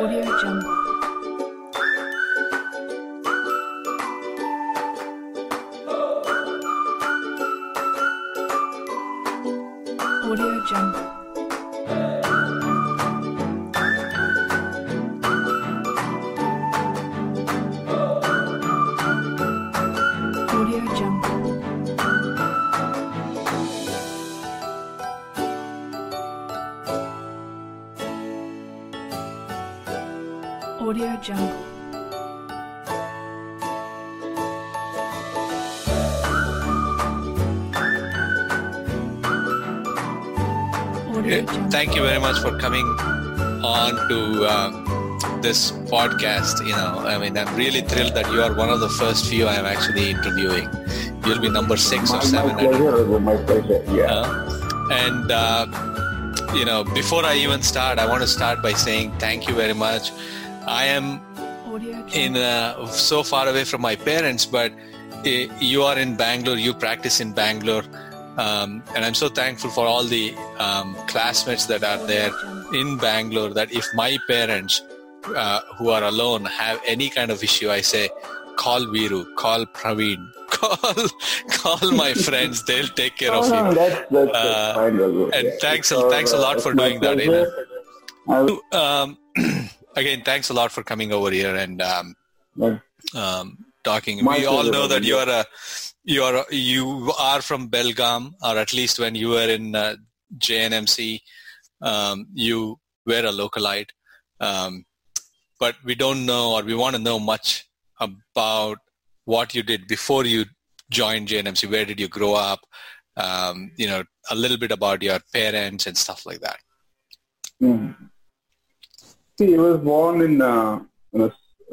Audio Jungle. Thank you very much for coming on to um, this podcast. You know, I mean, I'm really thrilled that you are one of the first few I'm actually interviewing. You'll be number six My, or seven. I don't pleasure, Raghu, my pleasure. Yeah. uh, and uh, you know, before I even start, I want to start by saying thank you very much. I am in uh, so far away from my parents, but uh, you are in Bangalore. You practice in Bangalore, um, and I'm so thankful for all the um, classmates that are there in Bangalore. That if my parents uh, who are alone have any kind of issue, I say, call Viru, call Praveen, call call my friends. They'll take care Oh, of no, you. that's, that's, Uh, and Yeah. thanks a- thanks a lot for doing that, you pleasure. I will- Um, again, thanks a lot for coming over here and um, um, talking. My we all know that you are a you are you are from Belgaum, or at least when you were in uh, JNMC, um, you were a localite. Um, but we don't know, or we want to know much about what you did before you joined JNMC. Where did you grow up? Um, you know, a little bit about your parents and stuff like that. Mm. See, he was born in, uh, in a,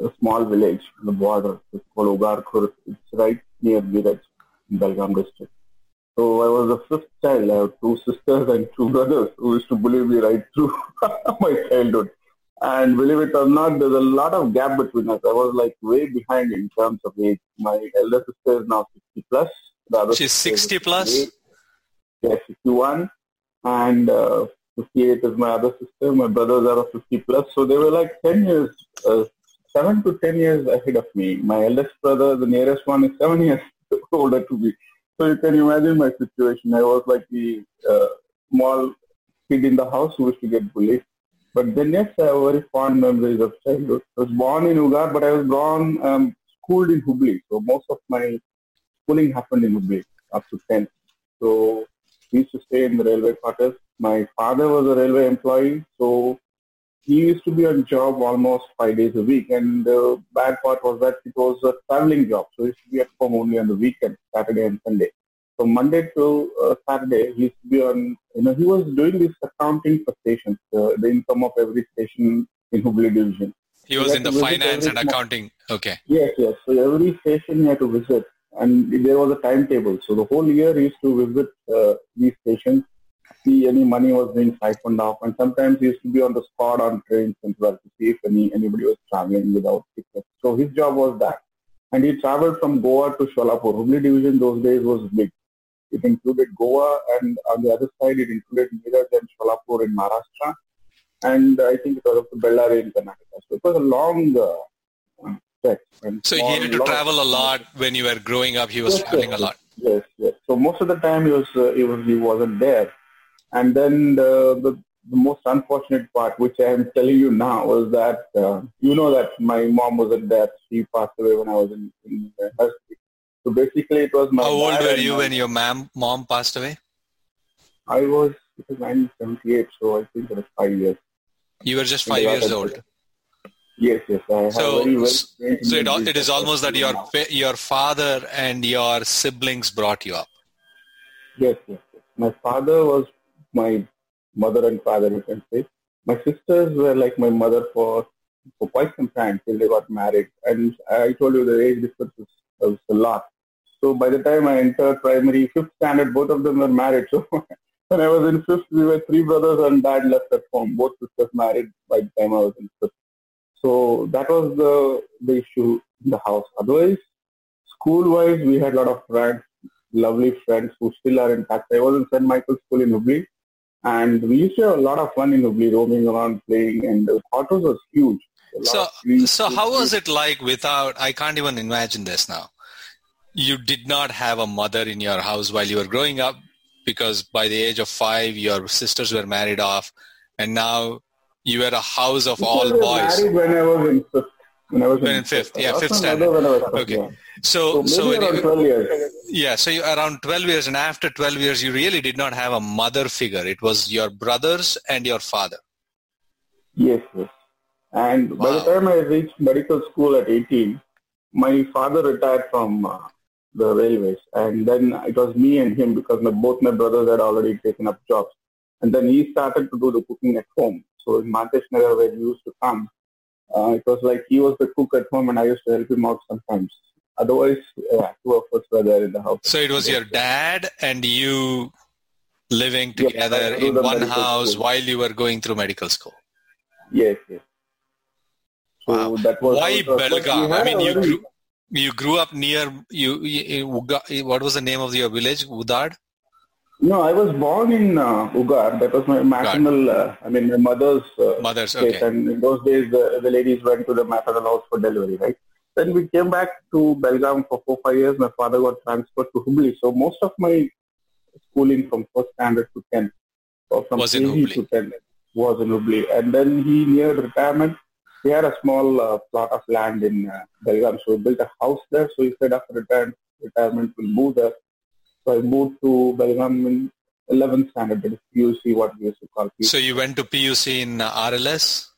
a small village on the border. It's called Ugar Khurd. It's right near in Belgaum district. So I was the fifth child. I have two sisters and two brothers who used to bully me right through my childhood. And believe it or not, there's a lot of gap between us. I was like way behind in terms of age. My elder sister is now 60 plus. The other She's is 60 plus? 58. Yeah, 61. And uh, 58 is my other sister. My brothers are 50 plus. So they were like 10 years, uh, 7 to 10 years ahead of me. My eldest brother, the nearest one, is 7 years older to me. So you can imagine my situation. I was like the uh, small kid in the house who used to get bullied. But then, yes, I have very fond memories of childhood. I was born in Ugar, but I was born, um, schooled in Hubli. So most of my schooling happened in Hubli up to 10th. So we used to stay in the railway quarters. My father was a railway employee, so he used to be on job almost five days a week. And the bad part was that it was a traveling job, so he used to be at home only on the weekend, Saturday and Sunday. So Monday to uh, Saturday, he used to be on, you know, he was doing this accounting for stations, uh, the income of every station in Hubli division. He was had in the finance and accounting. Okay. Yes, yes. So every station he had to visit, and there was a timetable. So the whole year he used to visit uh, these stations, see any money was being siphoned off, and sometimes he used to be on the spot on trains and well to see if any anybody was traveling without tickets. So his job was that, and he traveled from Goa to Sholapur. Hubli division those days was big. It included Goa, and on the other side it included Miraj and Sholapur in Maharashtra, and I think it was up to Bellary in Karnataka. So it was a long uh, stretch. So he had to travel a lot when you were growing up. He was Yes, traveling yes, a lot. Yes, yes. So most of the time he was uh, he was he wasn't there, and then the, the the most unfortunate part, which I am telling you now, was that uh, you know that my mom was at death. She passed away when I was in, in nursery. So basically, it was my. How old were you my- when your mom mom passed away? I was it was 1978, so I think it was five years. You were just five years old. Yes, yes. I So- very well So it, it is almost that your pa- your father and your siblings brought you up. Yes, yes, yes. My father was my mother and father, you can say. My sisters were like my mother for, for quite some time till they got married. And I told you the age difference was, was a lot. So by the time I entered primary, fifth standard, both of them were married. So when I was in fifth, we were three brothers and dad left at home. Both sisters married by the time I was in fifth. So that was the, the issue in the house. Otherwise, school-wise, we had a lot of friends lovely friends who still are in touch. I was in St. Michael's School in Hubli. And we used to have a lot of fun in Hubli, roaming around, playing, and the quarters was huge. So, so how was it like without? I can't even imagine this now. You did not have a mother in your house while you were growing up, because by the age of five, your sisters were married off, and now you were a house of all boys. married when I was in fifth. When I was When in fifth, yeah, fifth standard. mother When I Okay. yeah. So, So so around you, 12 years. yeah, so you around twelve years, and after twelve years, you really did not have a mother figure. It was your brothers and your father. Yes, yes. And by the time I reached medical school at 18, my father retired from uh, the railways. And then it was me and him because my, both my brothers had already taken up jobs. And then he started to do the cooking at home. So in Mantesh Nagar, where he used to come, uh, it was like he was the cook at home and I used to help him out sometimes. Otherwise, uh, two of us were there in the house. So it was your dad and you living together through in one house school. while you were going through medical school. Yes, yes. So Wow. that was Why how it was. But we Belgaum? I mean, you grew, you grew up near you. you what was the name of your village? Udad. No, I was born in uh, Ugar. That was my maternal, uh, I mean, my mother's uh, Mothers. place. Okay. And in those days, the, the ladies went to the maternal house for delivery, right? Then we came back to Belgaum for four, five years. My father got transferred to Hubli. So most of my schooling from first standard to 10, or from Was in KG Hubli. to 10, was in Hubli. And then he neared retirement. He had a small uh, plot of land in uh, Belgaum. So he built a house there. So he said after retire- retirement, we'll move there. So I moved to Belgaum in 11th standard, that is PUC, what we used to call PUC. So you went to PUC in uh, RLS.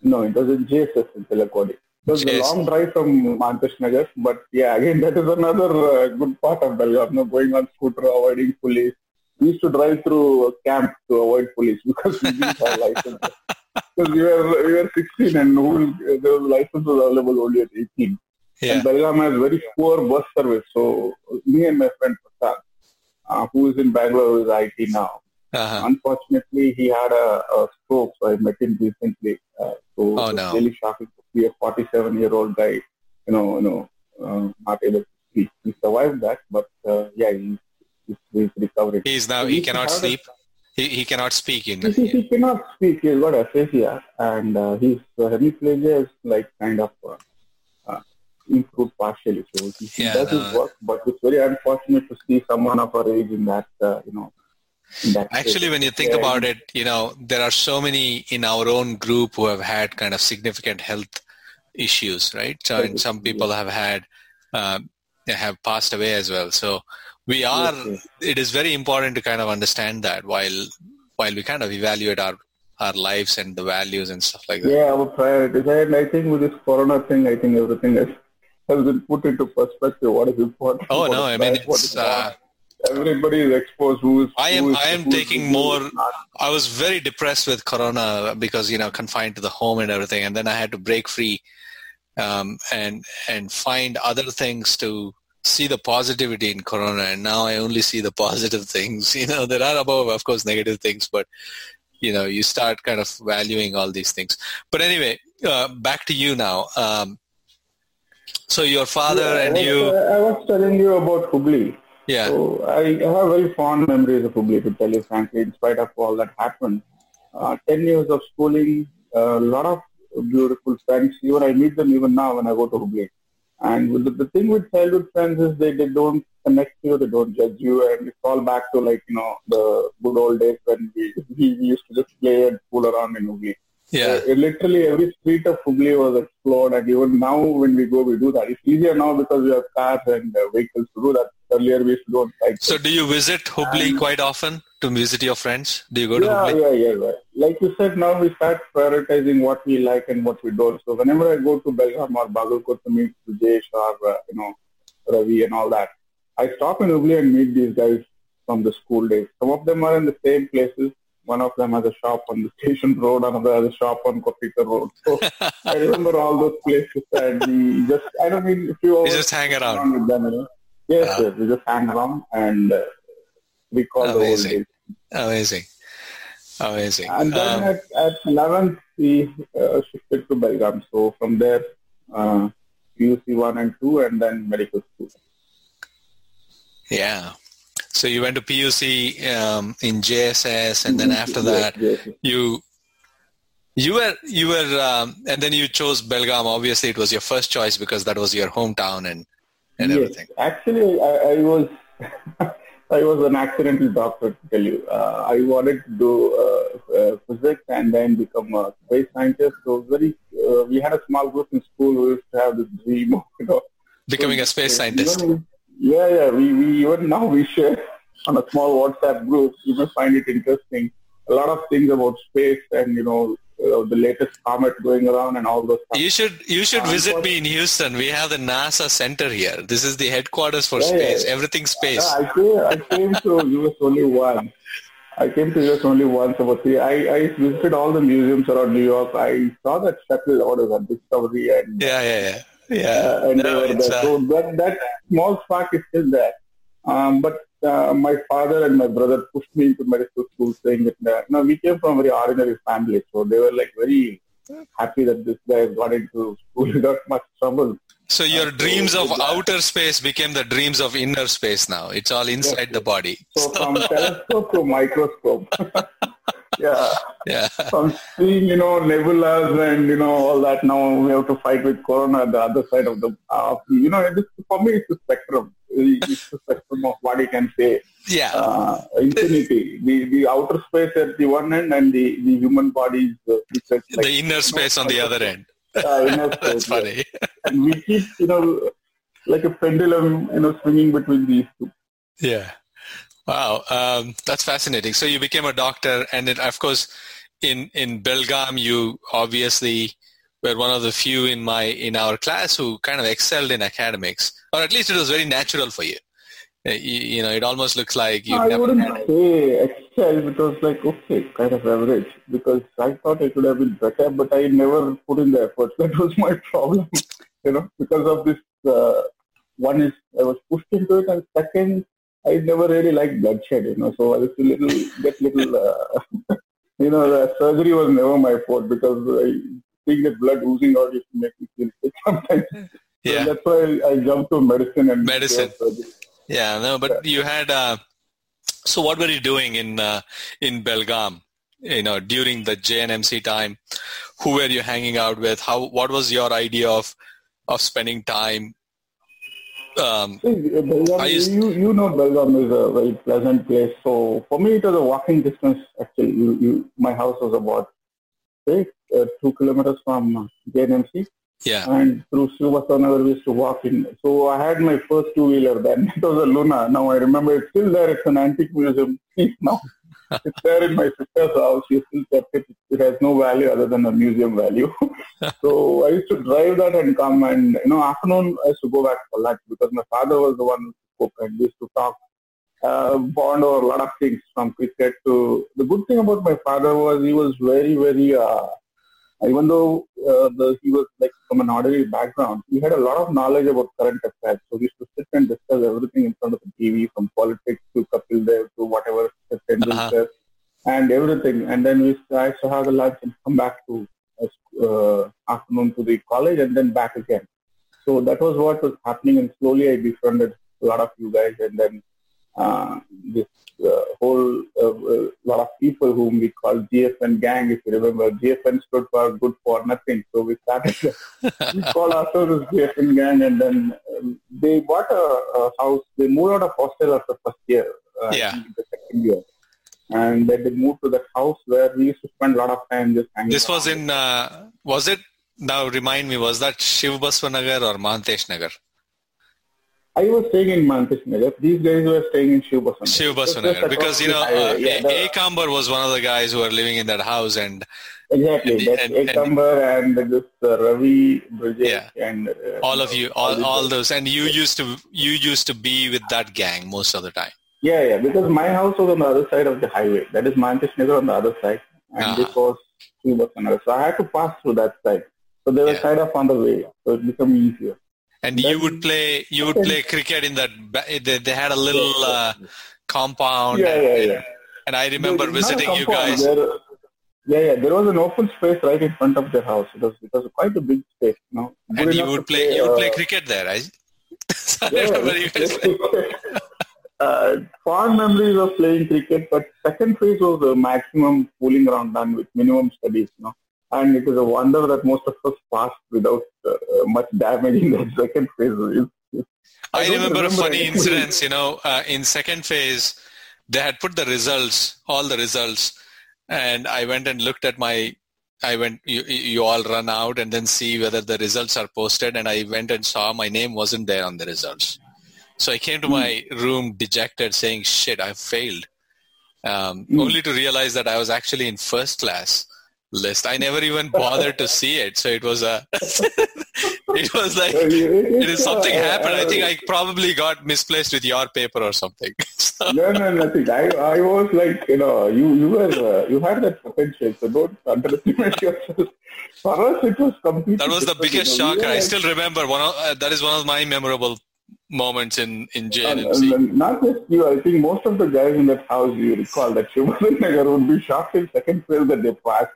no, it was in JSS in Tilakwadi. It was a long drive from Mantesh Nagar, but yeah, again, that is another uh, good part of Belgaum, no, going on scooter, avoiding police. We used to drive through a camp to avoid police because we didn't have license. Because we were, we were 16 and who the license was available only at 18. Yeah. And Belgaum has very poor bus service. So me and my friend Prasad, uh, who is in Bangalore, is IT now. Uh-huh. Unfortunately, he had a, a stroke, so I met him recently. Uh, so Oh, no. really shocking to see a 47-year-old guy, you know, you know, uh, not able to speak. He survived that, but uh, yeah, he, he's, he's recovering. He's now. So He used cannot have a- sleep. He, he cannot speak in. He, he, he cannot speak. He's got aphasia, and uh, his uh, hemiplegia is like kind of uh, improved partially. So he, Yeah, does his no. work, but it's very unfortunate to see someone of our age in that, uh, you know, that Actually, when you think about it, you know, there are so many in our own group who have had kind of significant health issues, right? So, and some people have had, they have passed away as well. So we are, yes. it is very important to kind of understand that while, while we kind of evaluate our, our lives and the values and stuff like that. Yeah, our priorities. And I think with this corona thing, I think everything has, has been put into perspective. What is important? Oh, no, I mean, it's, uh, Everybody is exposed. Who is? I am- is- I am taking is more- I was very depressed with Corona because you know confined to the home and everything, and then I had to break free um, and and find other things to see the positivity in Corona. And now I only see the positive things. You know, there are above, of course, negative things, but you know, you start kind of valuing all these things. But anyway, uh, back to you now. Um, so your father Yeah, and was, you, uh, I was telling you about Hubli. yeah, So I have very fond memories of Hubli, to tell you frankly, in spite of all that happened. Uh, 10 years of schooling, a lot of beautiful friends. Even I meet them even now when I go to Hubli. And with the, the thing with childhood friends is they, they don't connect you, they don't judge you, and it's all back to like, you know, the good old days when we, we used to just play and fool around in Hubli. Yeah, Uh, literally every street of Hubli was explored, and even now when we go, we do that. It's easier now because we have cars and uh, vehicles to do that. Earlier we used to do on bikes. So do you visit Hubli quite often to visit your friends? Do you go to yeah, Hubli? yeah, yeah, yeah. Like you said, now we start prioritizing what we like and what we don't. So whenever I go to Belgaum or Bagalkot to meet Sujesh or uh, you know Ravi and all that, I stop in Hubli and meet these guys from the school days. Some of them are in the same places. One of them has a shop on the station road, another has a shop on Koppikar Road. So I remember all those places and we just, I don't mean if you You just hang around. with them, you know. Yes, Ah. yes, we just hang around and uh, the old Amazing. days. Amazing. Amazing. And then Um, at, at 11th, we uh, shifted to Belgaum. So from there, uh, PUC 1 and 2, and then medical school. yeah. So you went to PUC um, in JSS, and then after that, yes. you you were you were um, and then you chose Belgaum. Obviously, it was your first choice because that was your hometown and and yes. everything. Actually, I, I was I was an accidental doctor to tell you. Uh, I wanted to do uh, uh, physics and then become a space scientist. So very, uh, we had a small group in school who used to have this dream of you know Becoming a space scientist. Even- yeah, yeah. We, we even now we share on a small WhatsApp group. You may find it interesting. A lot of things about space and you know uh, the latest comet going around and all those. Stuff. You should you should Uh, visit me in Houston. We have the NASA center here. This is the headquarters for Yeah, space. yeah. Everything space. I came, I came to US only once. I came to US only once about three. I, I visited all the museums around New York. I saw that shuttle, is that, Discovery and, Yeah, yeah, yeah. Yeah. and No, they were there. uh, so that, that small spark is still there. Um, but uh, my father and my brother pushed me into medical school saying that, uh, no, we came from a very ordinary family. So they were like very happy that this guy got into school without much trouble. So your Uh, so dreams of outer space became the dreams of inner space now. It's all inside Yes, the body. So from telescope to microscope. yeah. Yeah. from seeing, you know, nebulas and, you know, all that. Now we have to fight with Corona at the other side of the, uh, you know, this, for me, it's a spectrum. It's the spectrum of what you can say. Yeah. Uh, infinity. The, the outer space at the one end and the, the human body is uh, like, the inner space on the other end. uh, inner That's space, yeah. funny. And we keep, you know, like a pendulum, you know, swinging between these two. Yeah. Wow. Um, that's fascinating. So you became a doctor, and then, of course, in in Belgaum, you obviously were one of the few in my in our class who kind of excelled in academics, or at least it was very natural for you. Uh, You, you know, it almost looks like you I never wouldn't had. say excel, it was like, okay, kind of average, because I thought I could have been better, but I never put in the effort. That was my problem, you know, because of this, uh, one is I was pushed into it, and second, I never really liked bloodshed, you know, so I was a little, get little, uh, you know, the surgery was never my fault, because I, think the blood oozing out used to make me feel sick sometimes. So Yeah. that's why I jumped to medicine and Medicine. Yeah, no, but you had. Uh, so, what were you doing in uh, in Belgaum? You know, during the JNMC time, who were you hanging out with? How? What was your idea of of spending time? Um, See, Belgaum, I used- you, you know Belgaum is a very pleasant place. So for me, it was a walking distance. Actually, you, you, my house was about say, uh, two kilometers from uh, JNMC, yeah, and through Srivastava we used to walk in. So I had my first two-wheeler then. It was a Luna. Now I remember it's still there. It's an antique museum now. It's there in my sister's house. She still kept it. It has no value other than a museum value. so I used to drive that and come and, you know, afternoon I used to go back for lunch because my father was the one who spoke and we used to talk, uh, bond over a lot of things from cricket to, the good thing about my father was he was very, very, uh, even though uh, the, he was like from an ordinary background, he had a lot of knowledge about current affairs. So he used to sit and discuss everything in front of the TV, from politics to Kapil Dev to whatever, Tendulkar, and everything. And then we used to, I used to have the lunch and come back to uh, afternoon to the college and then back again. So that was what was happening, and slowly I befriended a lot of you guys, and then uh, this uh, whole uh, uh, lot of people whom we call GFN gang. If you remember, GFN stood for good for nothing. So we started. we called ourselves GFN gang, and then um, they bought a, a house. They moved out of hostel after first year. Uh, Yeah. the second year. And then they moved to that house where we used to spend a lot of time just hanging. this was in. Uh, was it? Now remind me. Was that Shiv Baswanagar or Mantesh Nagar? I was staying in Mantesh Nagar. These guys were staying in. Shiv Baswanagar, because you know, uh, A- Ekambar was one of the guys who were living in that house, and exactly. and- and- and- Ekambar and, this uh, Ravi, Bridget, Yeah. and uh, all of you, all, all those, and you used to you used to be with that gang most of the time. Yeah, yeah. Because my house was on the other side of the highway. That is Mantesh Nagar on the other side, and Uh-huh. this was Shivbasanagar. So I had to pass through that side. So they were Yeah. kind of on the way, so it became easier. And Then- you would play you would play cricket in that. They, they had a little uh, compound. Yeah, and, yeah, yeah. And I remember There is not a visiting you guys. There- yeah, yeah. There was an open space right in front of their house. It was, it was quite a big space. You know, and you would to play you would play uh, cricket there, right? So Yeah, remember we you used guys to play- play. uh, fond memories of playing cricket, but second phase was the maximum fooling around done with minimum studies, you know. And it is a wonder that most of us passed without uh, much damage in that second phase. It's, it's, I, don't remember, a funny anything. incident. You know, uh, in second phase, they had put the results, all the results, and I went and looked at my. I went. You, you all run out and then see whether the results are posted, and I went and saw my name wasn't there on the results. So I came to my room dejected, saying, "Shit, I failed." Um, Mm. Only to realize that I was actually in first class list. I never even bothered to see it. So it was a. it was like it is something happened. I think I probably got misplaced with your paper or something. So- No, no, nothing. I, I was like, you know, you, you were, uh, you had that potential, so don't underestimate yourself. For us, it was completely. that was the biggest you know. Shocker. I still remember one. Of, uh, that is one of my memorable moments in in And, JNMC. and not just you, I think most of the guys in that house, you recall that Shivardhan Nagar would be shocked in second phase that they passed.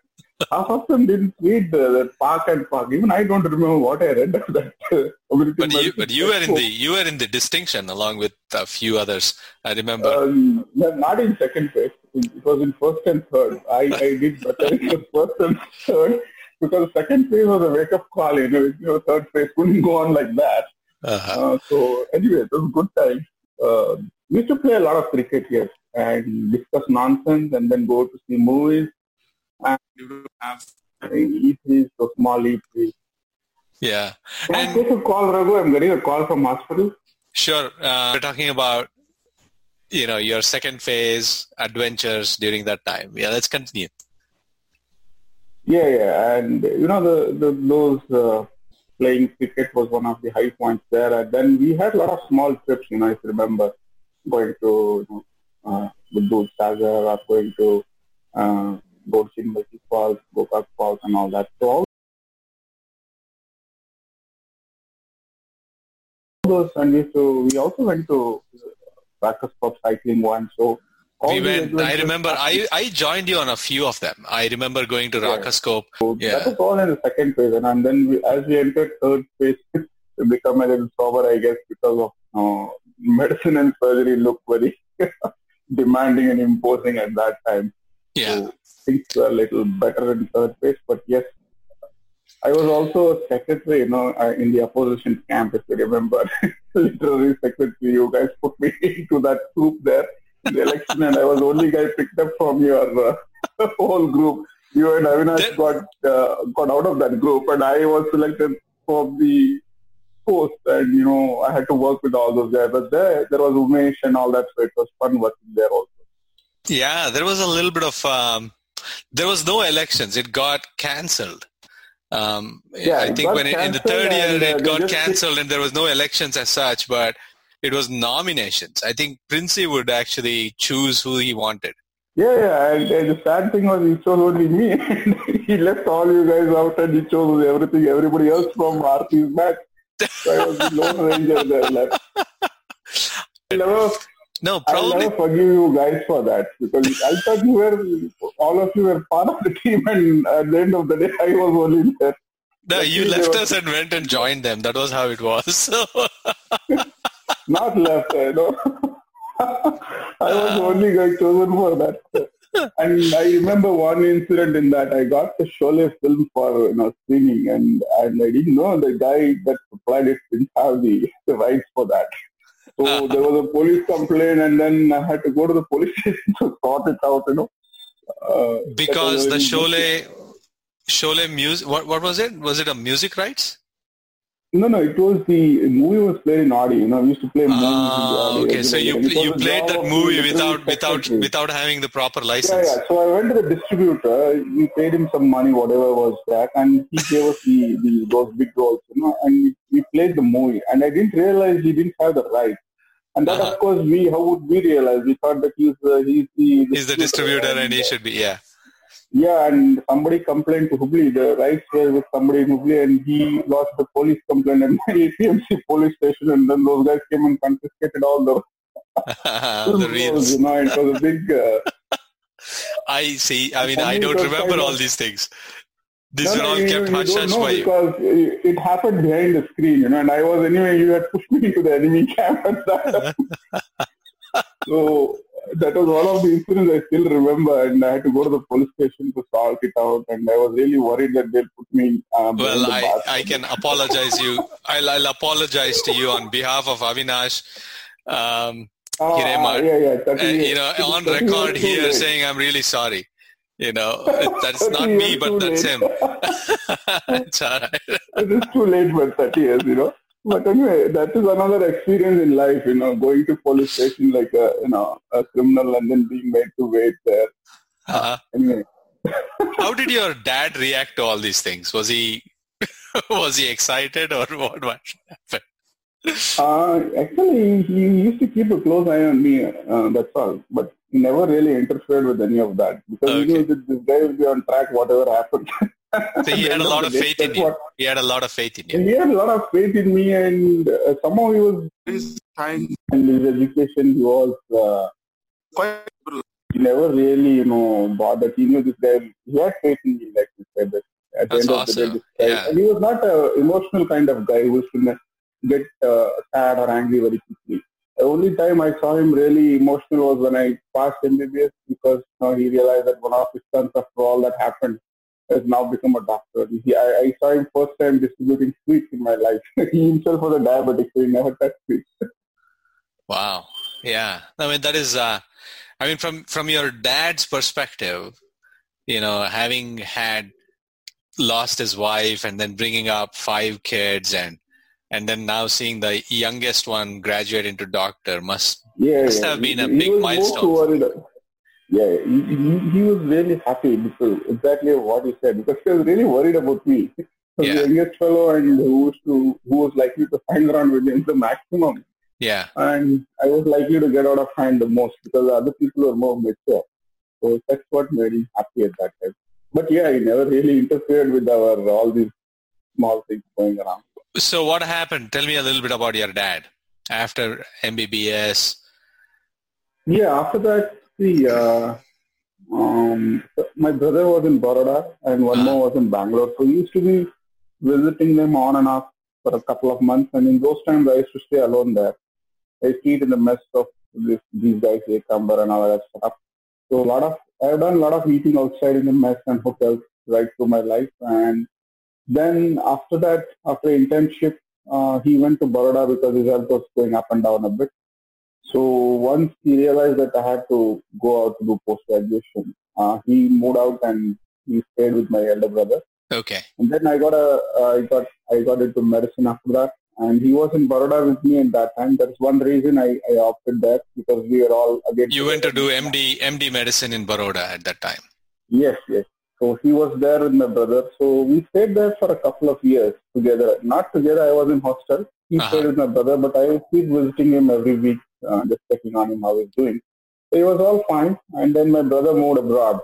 Half of them didn't read the, the park and park. Even I don't remember what I read that. Uh, But you, but you were in the you were in the distinction along with a few others. I remember. Um, not in second place. It was in first and third. I, I did better in the first and third because second phase was a wake up call. You know, you know, third phase couldn't go on like that. Uh-huh. Uh, so anyway, it was a good time. Uh, we used to play a lot of cricket here and discuss nonsense and then go to see movies and we would have E3s, small E3s. Yeah, Can I And- take a call, Raghu? I'm getting a call from hospital. sure. Uh, we're talking about you know your second phase adventures during that time. Yeah, let's continue. Yeah, yeah, and you know the, the those uh, playing cricket was one of the high points there. And then we had a lot of small trips. You know, if you remember, going to you know, uh, Dudh Sagar or going to uh, Godchinmalki Falls, Gokak Falls, and all that. So all those, and we, to, we also went to Bacchus Pub cycling once. So all we went. I remember. I I joined you on a few of them. I remember going to Yeah. Rakaskop. So Yeah. That was all in the second phase, and, and then we, as we entered third phase, we become a little sober, I guess, because of uh, medicine and surgery look very demanding and imposing at that time. Yeah. So things were a little better in third phase, but yes, I was also a secretary, you know, uh, in the opposition camp, if you remember. Literary secretary, you guys put me into that group there in the election, and I was the only guy picked up from your uh, whole group. You and Avinash Then- got uh, got out of that group, and I was selected for the post, and you know, I had to work with all those guys. But there, there was Umesh and all that, so it was fun working there also. Yeah, there was a little bit of um, there was no elections. It got cancelled. Um, Yeah, I think when it, in the third year and, uh, it got cancelled and there was no elections as such, but it was nominations. I think Princey would actually choose who he wanted. Yeah, yeah, and, and the sad thing was he chose only me. he left all you guys out and he chose everything, everybody else from RP's back. So I was the lone ranger there left. Never, No, probably. I'll never forgive you guys for that because I thought you were, all of you were part of the team and at the end of the day I was only there. no. You left were- us and went and joined them. That was how it was. Not left, I know. I was the ah. only guy chosen for that. And I remember one incident in that I got the Sholay film for you know screening, and and I didn't know the guy that supplied it didn't have the, the rights for that. So there was a police complaint, and then I had to go to the police station to sort it out. You know, uh, because the Sholay Sholay music. What what was it? Was it a music rights? No, no, it was the movie was played in audio. You know, we used to play Ah, okay. So you pl- you played that movie without without without having the proper license. yeah. yeah. So I went to the distributor. We paid him some money, whatever was back, and he gave us the, the those big roles, you know. And we, we played the movie, and I didn't realize he didn't have the right. And that, Uh-huh. of course, we how would we realize? We thought that he's uh, he's the He's the distributor and he should be yeah. yeah, and somebody complained to Hubli. The rights were with somebody in Hubli, and he lost the police complaint at my APMC police station, and then those guys came and confiscated all the, the reels. You know, it was a big. Uh, I see. I mean, I don't remember all of- these things. These No, were all you, kept hush don't hush know by you. because it, happened behind the screen, you know, and I was anyway, you had pushed me into the enemy camp and that. So that was one of the incidents I still remember, and I had to go to the police station to sort it out, and I was really worried that they'll put me. Um, Well, I. I can apologize you. I'll, I'll apologize to you on behalf of Avinash. Um, Ah, Hirema, ah, yeah, yeah, uh, you know, on record here saying I'm really sorry. You know, that's not me, but that's late. him. it's all right. it is too late for 30 years, you know. But anyway, that is another experience in life, you know, going to police station like a, you know, a criminal and then being made to wait there. Uh, Anyway, how did your dad react to all these things? Was he was he excited or what? what happened? uh, actually, he used to keep a close eye on me, uh, that's all. But never really interfered with any of that because he Okay. knew that this guy will be on track whatever happens. So he had a lot of faith in That's you. what- He had a lot of faith in you. He had a lot of faith in me, and uh, somehow he was his time and his education. He was uh, quite. He never really, you know, bothered. He knew this guy. He had faith in me, like you said. That at That's the end of the awesome. day, this guy, Yeah. and he was not an emotional kind of guy who used to get uh, sad or angry very quickly. The only time I saw him really emotional was when I passed MBBS because you know, he realized that one of his sons, after all that happened, has now become a doctor. He, I, I saw him first time distributing sweets in my life. he himself was a diabetic, so he never touched sweets. Wow. Yeah. I mean, that is, uh, I mean, from, from your dad's perspective, you know, having had lost his wife and then bringing up five kids and, and then now seeing the youngest one graduate into doctor must, Yeah, Must yeah. have been He- a big milestone. Yeah, he, he, he was really happy because exactly what he said because he was really worried about me. Yeah. The youngest fellow and who was to who was likely to hang around with him the maximum, yeah. and I was likely to get out of hand the most because the other people were more mature. So that's what made him happy at that time. But yeah, he never really interfered with our all these small things going around. So what happened? Tell me a little bit about your dad after MBBS. Yeah, after that, see, uh, um, my brother was in Baroda and one Uh-huh. more was in Bangalore. So we used to be visiting them on and off for a couple of months. And in those times, I used to stay alone there. I stayed in the mess of this, these guys, Ekambar and all that stuff. So a lot of, I've done a lot of eating outside in the mess and hotels right through my life. And then after that, after internship, uh, he went to Baroda because his health was going up and down a bit. So once he realized that I had to go out to do post graduation, uh, he moved out and he stayed with my elder brother. Okay. And then I got a, uh, I got, I got into medicine after that. And he was in Baroda with me at that time. That's one reason I, I opted there because we were all again. You went to do MD, MD medicine in Baroda at that time. Yes, yes. So he was there with my brother. So we stayed there for a couple of years together. Not together. I was in hostel. He Uh-huh. stayed with my brother, but I keep visiting him every week, uh, just checking on him how he's doing. So it was all fine. And then my brother moved abroad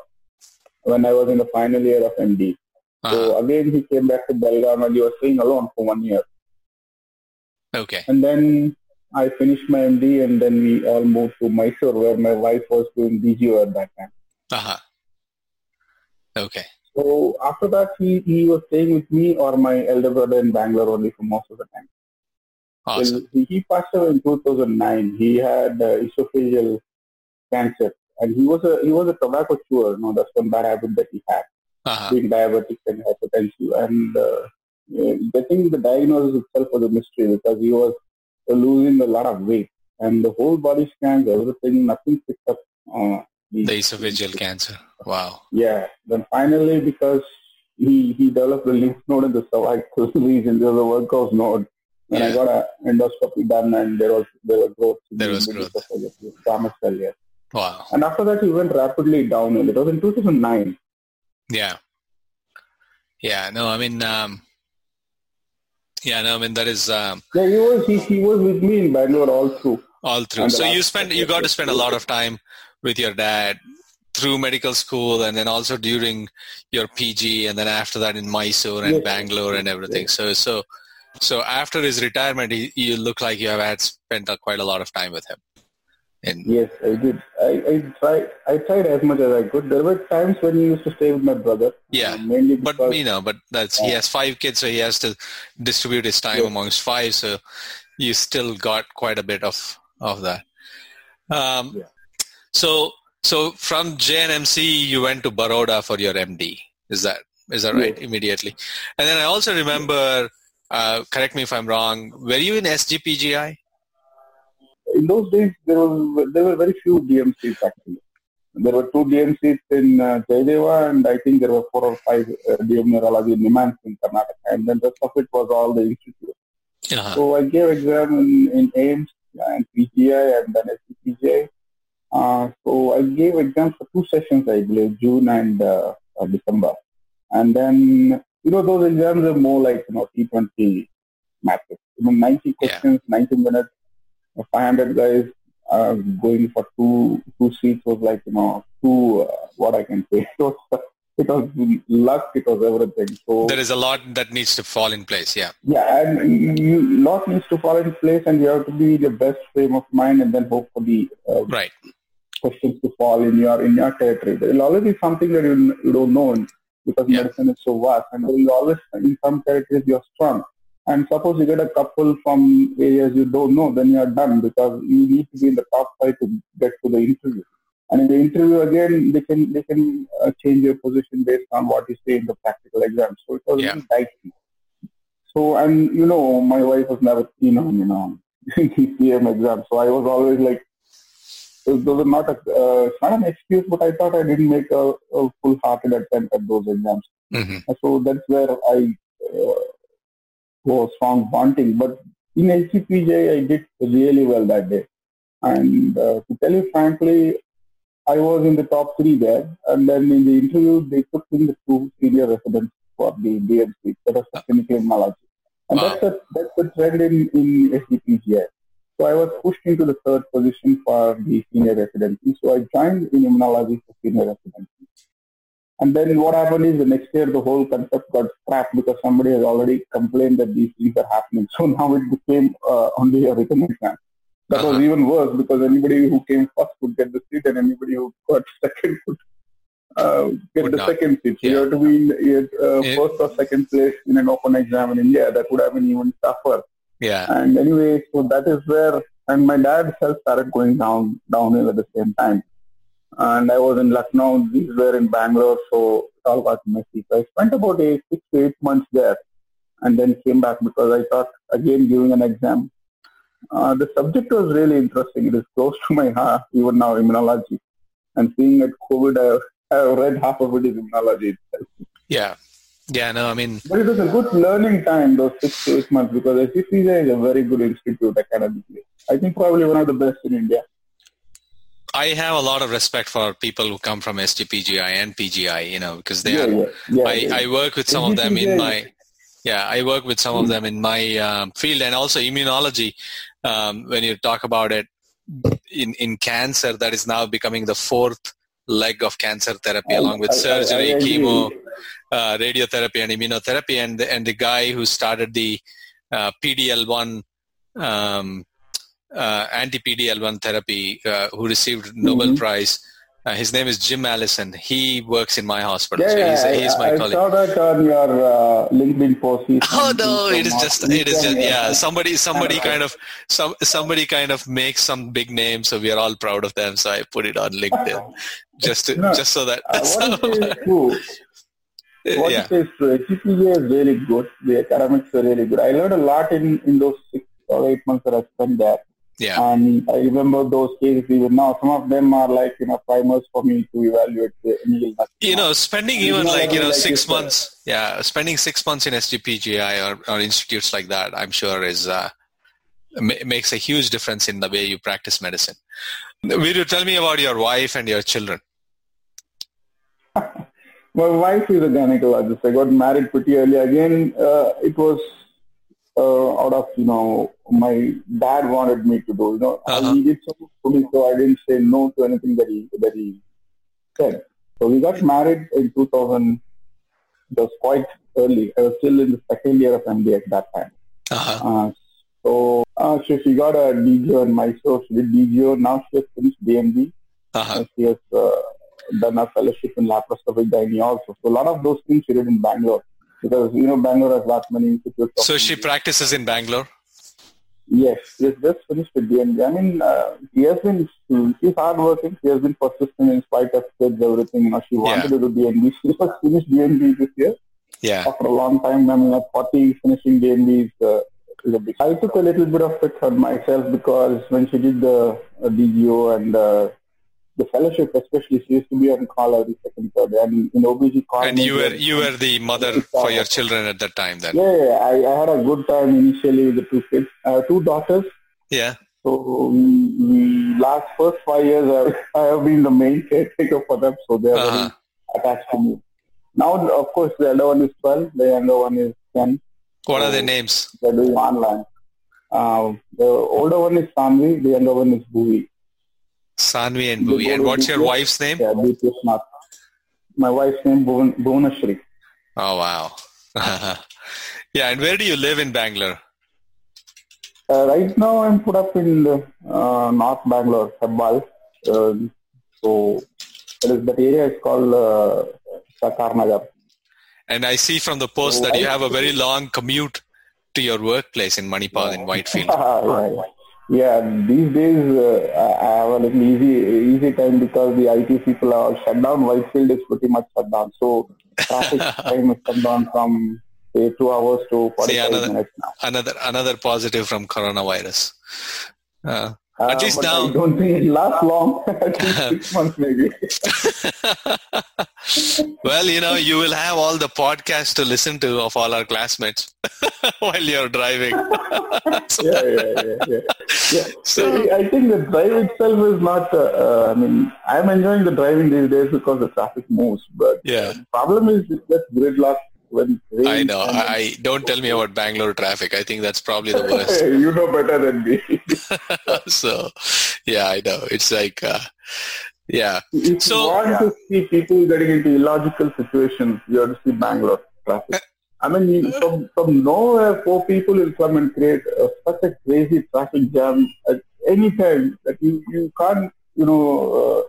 when I was in the final year of MD. Uh-huh. So again, he came back to Belgaum and he was staying alone for one year. Okay. And then I finished my MD and then we all moved to Mysore where my wife was doing DGO at that time. Uh-huh. Okay. So after that, he, he was staying with me or my elder brother in Bangalore only for most of the time. Awesome. Well, he, passed away in 2009. He had uh, esophageal cancer, and he was a he was a tobacco chewer. You No, that's one bad habit that he had, Uh-huh. being diabetic and hypertensive. And uh, uh, getting the diagnosis itself was a mystery because he was uh, losing a lot of weight, and the whole body scans, everything, nothing picked up. Uh, The esophageal cancer. Wow. Yeah. Then finally, because he he developed a lymph node in the cervical region, there was a Virchow's node. And I got an endoscopy done, and there was there was growth. There the was growth. stomach cell. Wow. And after that, he went rapidly downhill. It was in 2009. Yeah. Yeah. No, I mean, um, yeah, no, I mean, that is um, Yeah, he was he, he was with me in Bangalore all through. All through. So you spent, you got to spend a lot of time with your dad through medical school and then also during your PG and then after that in Mysore and Yes. Bangalore and everything. So, so, so after his retirement, he, you look like you have had spent a, quite a lot of time with him. And Yes, I did. I, I tried I tried as much as I could. There were times when he used to stay with my brother. Yeah, uh, mainly but you know, but that's he has five kids, so he has to distribute his time Yeah. amongst five. So you still got quite a bit of of that. Um, Yeah. So, so from JNMC, you went to Baroda for your MD. Is that is that right? Yes. Immediately, and then I also remember. Uh, correct me if I'm wrong. Were you in SGPGI? In those days, there was there were very few DMCs actually. There were two DMCs in uh, Jayadeva, and I think there were four or five uh, DM neurology in NIMHANS in Karnataka, and then the rest of it was all the institute. Uh-huh. So I gave exam in, in AIIMS and PGI and then SGPGI. Uh, so I gave exams for two sessions, I believe, June and uh, uh, December. And then, you know, those exams are more like, you know, T20 matches. You know, 90 Yeah. questions, 90 minutes, uh, 500 guys uh, going for two two seats was like, you know, two, uh, what I can say. It was, it was luck, it was everything. So There is a lot that needs to fall in place. Yeah. yeah, and you, lot needs to fall in place, and you have to be the best frame of mind, and then hope for the uh, Right. questions to fall in your in your territory. There will always be something that you, you don't know, because Yeah. medicine is so vast, and there will always in some territories you're strong. And suppose you get a couple from areas you don't know, then you're done because you need to be in the top five to get to the interview. And in the interview again, they can they can uh, change your position based on what you say in the practical exam. So it was Yeah. really dicey. So and you know, my wife was never keen on you know CM exam, so I was always like, those are not a uh, it's not an excuse, but I thought I didn't make a, a full-hearted attempt at those exams. hmm So that's where I uh, was found wanting. But in SGPGI, I did really well that day. And uh, to tell you frankly, I was in the top three there. And then in the interview, they took in the two senior residents for the DMC, that was clinical immunology. And Wow. that's, a, that's the trend in, in SGPGI. So I was pushed into the third position for the senior residency. So I joined in immunology for senior residency. And then what happened is the next year the whole concept got scrapped because somebody has already complained that these things are happening. So now it became uh, only a written exam. That was Uh-huh. even worse because anybody who came first would get the seat and anybody who got second would uh, get Would the not. second seat. So you Yeah. have to be in uh, Yeah. first or second place in an open exam in India. That would have been even tougher. Yeah. And anyway, so that is where, and my dad's health started going down, downhill at the same time. And I was in Lucknow, these were in Bangalore, so it all got messy. So I spent about eight, six to eight months there and then came back because I thought, again, giving an exam. Uh, the subject was really interesting. It is close to my heart, even now, immunology. And seeing that COVID, I, I read half of it is immunology itself. Yeah. Yeah. No, I mean, But it was a good learning time, those six to eight months, because SGPGI is a very good institute academically. I think probably one of the best in India. I have a lot of respect for people who come from SGPGI and PGI, you know, because they yeah, are yeah, yeah, I. I work with some of them in SGPGI my yeah I work with some of them in my um, field and also immunology. Um, when you talk about it in in cancer, that is now becoming the fourth leg of cancer therapy, along with surgery, chemo, uh, radiotherapy, and immunotherapy. And the, and the guy who started the uh, PDL one. Um, uh, anti-PDL1 therapy, uh, who received Nobel Mhm. Prize. Uh, his name is Jim Allison. He works in my hospital. Yeah, so he's, yeah, he's I, my I colleague. saw that on your uh, LinkedIn post. Oh no! It is just it is just yeah. Somebody somebody kind of some somebody kind of makes some big name, so we are all proud of them. So I put it on LinkedIn just to, No, just so that Uh, what is. What yeah is true. SGPGI is really good. The academics are really good. I learned a lot in, in those six or eight months that I spent there. Yeah And I remember those cases even now. Some of them are like, you know, primers for me to evaluate the you know spending even like you know like six months yeah spending six months in SGPGI or, or institutes like that I'm sure is uh, makes a huge difference in the way you practice medicine. Will you tell me about your wife and your children? My wife is a gynecologist. I got married pretty early. Again, uh, it was uh, out of, you know, my dad wanted me to do. You know, Uh-huh. he did so much for me, so I didn't say no to anything that he, that he said. So we got married in 2000. It was quite early. I was still in the second year of MD at that time. Uh-huh. Uh, so, uh, so she got a DGO in Mysore. She did DGO. Now she has finished DNB. Uh-huh. She has uh, done a fellowship in laparoscopic gynae also. So a lot of those things she did in Bangalore because you know Bangalore has that many institutes. So she practices in Bangalore. Yes, has just finished with DNB. I mean, uh, he has been, she's hardworking. She has been persistent in spite of kids, everything. You know, she wanted Yeah. to do DNB. She just finished DNB this year Yeah. after a long time. I mean, at 40, finishing DNB is, uh, is a big. I took a little bit of it on myself because when she did the uh, DGO and uh, the fellowship, especially, she used to be on call every second, third. And in OBG call. And you were you were the mother for your children at that time then. Yeah, yeah, I, I had a good time initially with the two kids, uh, two daughters. Yeah. So we, we last first five years, I, I have been the main caretaker for them, so they are Uh-huh. very attached to me. Now, of course, the elder one is 12, the younger one is 10. What are their names? They're doing online. Uh, the older one is Sanvi, the younger one is Bhuvi. Sanvi and Bhuvi. And what's your wife's name? Yeah. My wife's name Bhuvan, Bhuvnashri. Oh wow. yeah, and where do you live in Bangalore? Uh, right now, I'm put up in the, uh, North Bangalore, Hebbal. Uh, so, it is, that area is called uh, Sakar Nagar. And I see from the post that you have a very long commute to your workplace in Manipal in Whitefield. right. Yeah, these days uh, I have a little easy easy time because the IT people are shut down. Whitefield is pretty much shut down. So traffic time is cut down from say two hours to 45 another- minutes now. Another another positive from coronavirus. Uh, Uh, At least now- I don't think it lasts long. Six months maybe. well, you know, you will have all the podcasts to listen to of all our classmates while you're driving. So- yeah, yeah, yeah, yeah. yeah. So- So I think the drive itself is not. Uh, uh, I mean, I'm enjoying the driving these days because the traffic moves. But Yeah. the problem is it's just gridlock when I know. I, I don't tell me about Bangalore traffic. I think that's probably the worst. you know better than me. so, yeah, I know. It's like, uh, yeah, if So- you want to see people getting into illogical situations, you have to see Bangalore traffic. I mean, from, from nowhere, four people will come and create uh, such a crazy traffic jam at any time that you, you can't, you know, uh,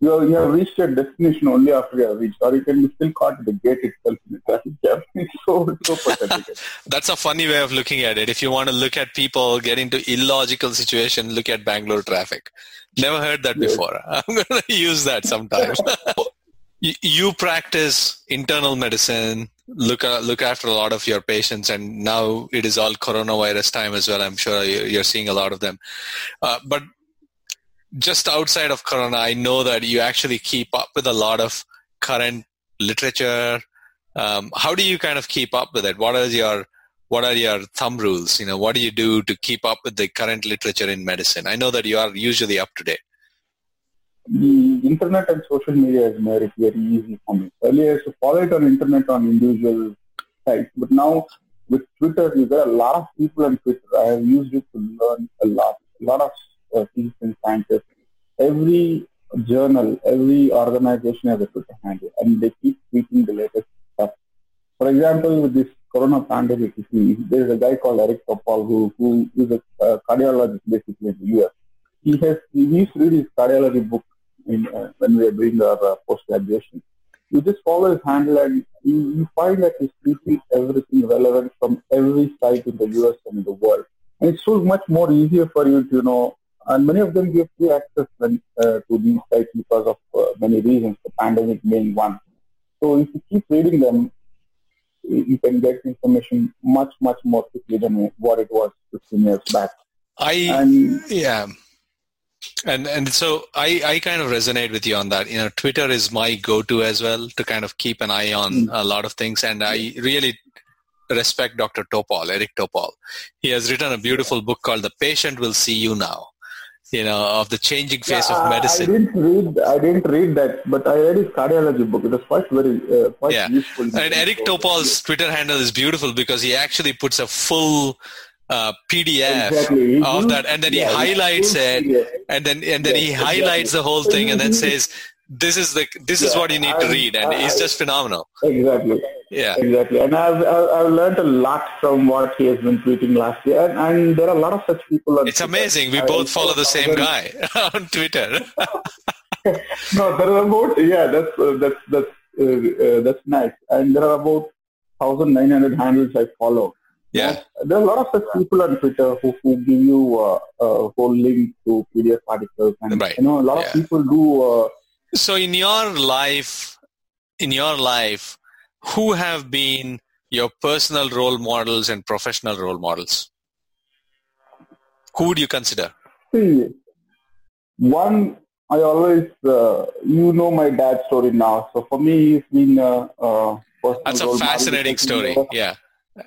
you, have, you have reached your destination only after you have reached, or you can be still caught at the gate itself in the traffic jam. It's so, so pathetic. that's a funny way of looking at it. If you want to look at people get into illogical situation, look at Bangalore traffic. Never heard that Yes. before. I'm going to use that sometimes. you, you practice internal medicine, look uh, look after a lot of your patients, and now it is all coronavirus time as well. I'm sure you- you're seeing a lot of them. Uh, but just outside of corona, I know that you actually keep up with a lot of current literature. Um, how do you kind of keep up with it? What are your what are your thumb rules? You know, what do you do to keep up with the current literature in medicine? I know that you are usually up to date. the internet and social media has made it very easy for me. Earlier, I used to follow it on internet on individual sites, but now with Twitter, you get a lot of people on Twitter. I have used it to learn a lot. A lot of uh, physicians, scientists. Every journal, every organization has a Twitter handle, and they keep tweeting the latest stuff. For example, with this corona pandemic, you see, there is a guy called Eric Topol who, who is a uh, cardiologist basically in the US. He has he used to read his cardiology book in, uh, when we were doing our uh, post graduation. You just follow his handle and you, you find that he's tweeting everything relevant from every site in the US and in the world. And it's so much more easier for you to you know. And many of them give free access when, uh, to these sites because of uh, many reasons, the pandemic being one. So if you keep reading them, you can get information much, much more quickly than what it was 15 years back. I And yeah and and so i i kind of resonate with you on that you know twitter is my go-to as well to kind of keep an eye on Mm. a lot of things and i really respect dr topol eric topol he has written a beautiful book called the patient will see you now you know of the changing face Yeah, of medicine I didn't read. I didn't read that, but I read his cardiology book. It was quite very, uh, quite Yeah. useful. And Eric Topol's Twitter handle is beautiful because he actually puts a full uh, PDF Exactly. Of that, and then he yeah, he highlights it, PDF. and then and then Yeah, he exactly. highlights the whole thing, and then says, "This is the this is what you need to read," and I- it's just phenomenal. Exactly. Yeah, Exactly. And I've, I've, learned a lot from what he has been tweeting last year. And, and there are a lot of such people on it's Twitter. amazing. We I- both follow the same I- guy on Twitter. No, there are about, yeah, that's, uh, that's, that's, uh, uh, that's nice. And there are about 1,900 handles I follow. Yeah. There are a lot of such people on Twitter who, who give you uh, a whole link to PDF articles, and Right. you know a lot Yeah. of people do. Uh, So in your life, in your life, who have been your personal role models and professional role models? Who would you consider? see, one I always, uh, you know, my dad's story now. So for me, he's been a, a personal That's a role model fascinating story. never- Yeah.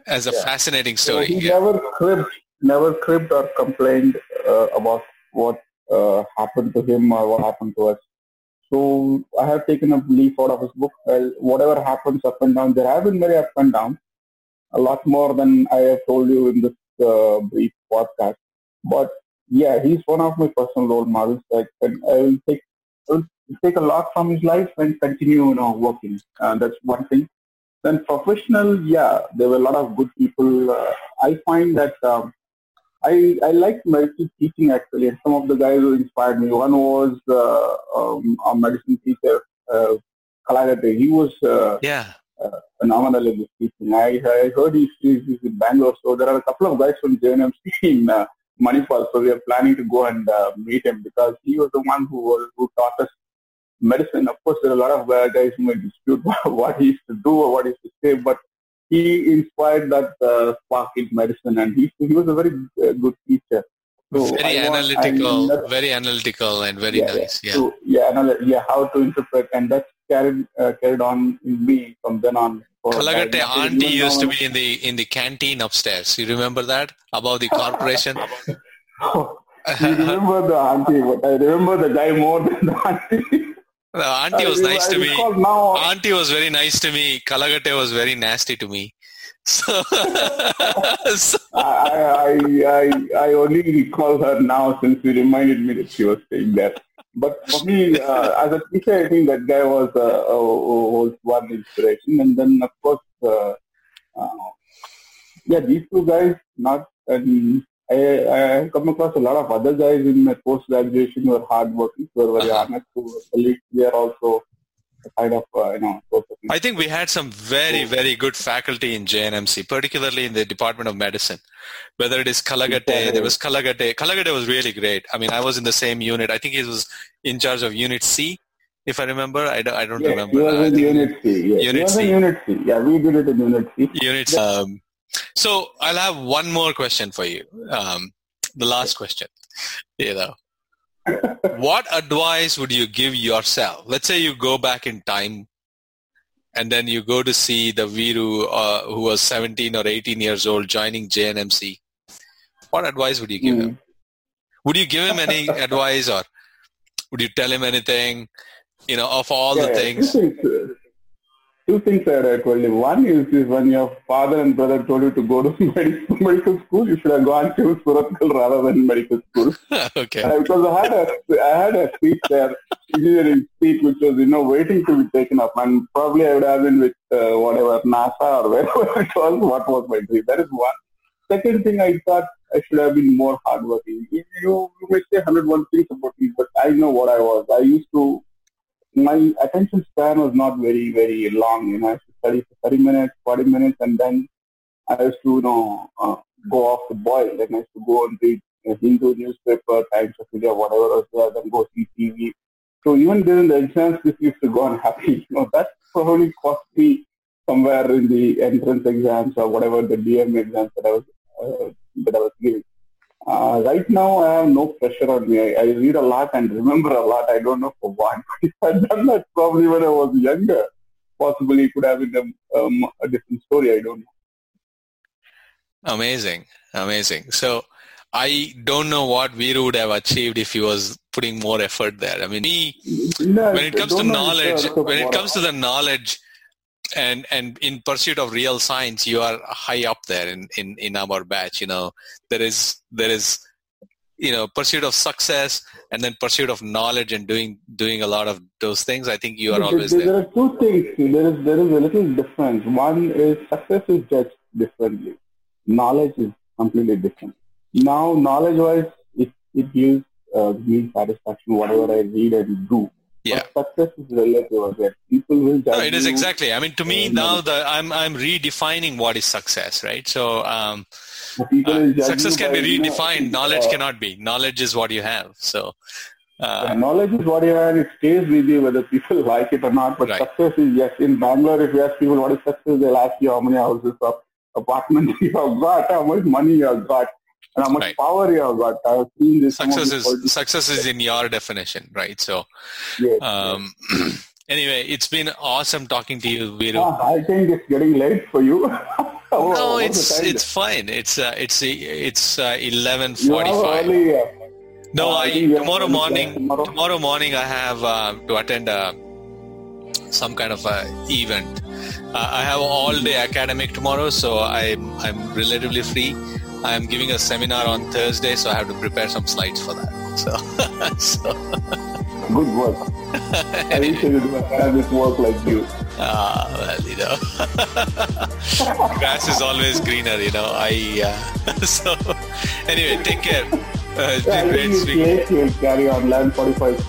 As a Yeah. fascinating So story. he Yeah. never cribbed, never cribbed or complained uh, about what uh, happened to him or what happened to us. So I have taken a leaf out of his book. Well, whatever happens up and down, there have been very up and down, a lot more than I have told you in this uh, brief podcast. But yeah, he's one of my personal role models. Like, and I will take I will take a lot from his life and continue, you know, working. Uh, that's one thing. Then professional, yeah, there were a lot of good people. Uh, I find that um, I I like medical teaching actually, and some of the guys who inspired me. One was uh, um, a medicine teacher, uh, Kalagate. He was uh, Yeah. phenomenal in his teaching. I, I heard he's, he's he's in Bangalore, so there are a couple of guys from JNMC in uh, Manipal. So we are planning to go and uh, meet him because he was the one who was, who taught us medicine. Of course, there are a lot of uh, guys who may dispute what he used to do or what he used to say, but he inspired that uh, spark in medicine, and he he was a very uh, good teacher. So very I want- I- analytical, that's- very analytical and very yeah, nice. Yeah. So, yeah, anal- yeah, how to interpret, and that's carried uh, carried on in me from then on. For Kalagate auntie used to be in the in the canteen upstairs. You remember that above the corporation? you remember the auntie, but I remember the guy more than the auntie. The auntie was nice to me. Now, Auntie was very nice to me. Kalagate was very nasty to me. So, so I, I, I, I only recall her now since you reminded me that she was staying there. But for me, uh, as a teacher, I think that guy was, uh, uh, was one inspiration. And then, of course, uh, uh, yeah, these two guys, not, and I, I have come across a lot of other guys in my post-graduation who are hardworking, who are very Uh-huh. honest, who are colleagues. They are also kind of, uh, you know, I think we had some very, very good faculty in JNMC, particularly in the Department of Medicine. Whether it is Kalagate, there was Kalagate. Kalagate was really great. I mean, I was in the same unit. I think he was in charge of Unit C, if I remember. I don't, I don't remember. he was in Unit C. Yes. Unit he was C. in Unit C. Yeah, we did it in Unit C. Unit. Um, so I'll have one more question for you. Um, the last question. You know, what advice would you give yourself? Let's say you go back in time and then you go to see the Viru uh, who was 17 or 18 years old joining JNMC. What advice would you give him? Would you give him any advice or would you tell him anything? You know, of all the Yeah, things. Things, two things that I told you. One is, is when your father and brother told you to go to medical, medical school, you should have gone to Surathkal rather than medical school. okay. Uh, because I had a, I had a seat there, engineering seat, which was, you know, waiting to be taken up. And probably I would have been with uh, whatever, NASA or wherever it was, what was my dream. That is one. Second thing, I thought I should have been more hardworking. You, you may say 101 things about me, but I know what I was. I used to, my attention span was not very, very long. You know, I used to study for 30 minutes, 40 minutes, and then I used to, you know, uh, go off the boil. Then I used to go and read a Hindu newspaper, Times of India, whatever was there, then go see TV. So even during the exams, this used to go unhappy. You know, that probably cost me somewhere in the entrance exams or whatever the DM exams that I was uh, that I was giving. Uh, right now, I have no pressure on me. I, I read a lot and remember a lot. I don't know for what. if I'd done that probably when I was younger, possibly it could have been a, um, a different story. I don't know. Amazing, amazing. So I don't know what Viru would have achieved if he was putting more effort there. I mean, he, No, when it comes to don't know if knowledge, when it comes to the knowledge and and in pursuit of real science, you are high up there in in in our batch. You know, there is there is you know pursuit of success and then pursuit of knowledge and doing doing a lot of those things. I think you are always there, there. there are two things. There is there is a little difference. One is success is judged differently. Knowledge is completely different. Now, knowledge-wise, it it gives uh, me satisfaction whatever I read and do. Yeah. But success is relative again. People will judge No, it is you. exactly. I mean, to me now, the I'm I'm redefining what is success, right? So um, uh, success can be you know, redefined. Knowledge uh, cannot be. Knowledge is what you have. So uh, Yeah, knowledge is what you have it stays with you whether people like it or not. But Right. success is yes. In Bangalore, if you ask people what is success, they'll ask you how many houses or apartments you have got, how much money you have got, and how much Right. power you have got. I've seen this. success is success is in your definition, right? So Yes, um, anyway, it's been awesome talking to you, Viru. Ah, I think it's getting late for you. Oh, No, it's it's fine. It's uh, it's it's uh, eleven have forty-five. early. Uh, No, Uh, I I, have tomorrow morning. tomorrow. Tomorrow morning, I have uh, to attend some kind of a event. Uh, I have all day academic tomorrow, so I'm I'm relatively free. I'm giving a seminar on Thursday, so I have to prepare some slides for that. So, so good work. I wish I could do academic work like you. uh, well, you know, grass is always greener. You know, I uh, so anyway, take care. Uh, it's Yeah, been great speaking. carry on. 11:45.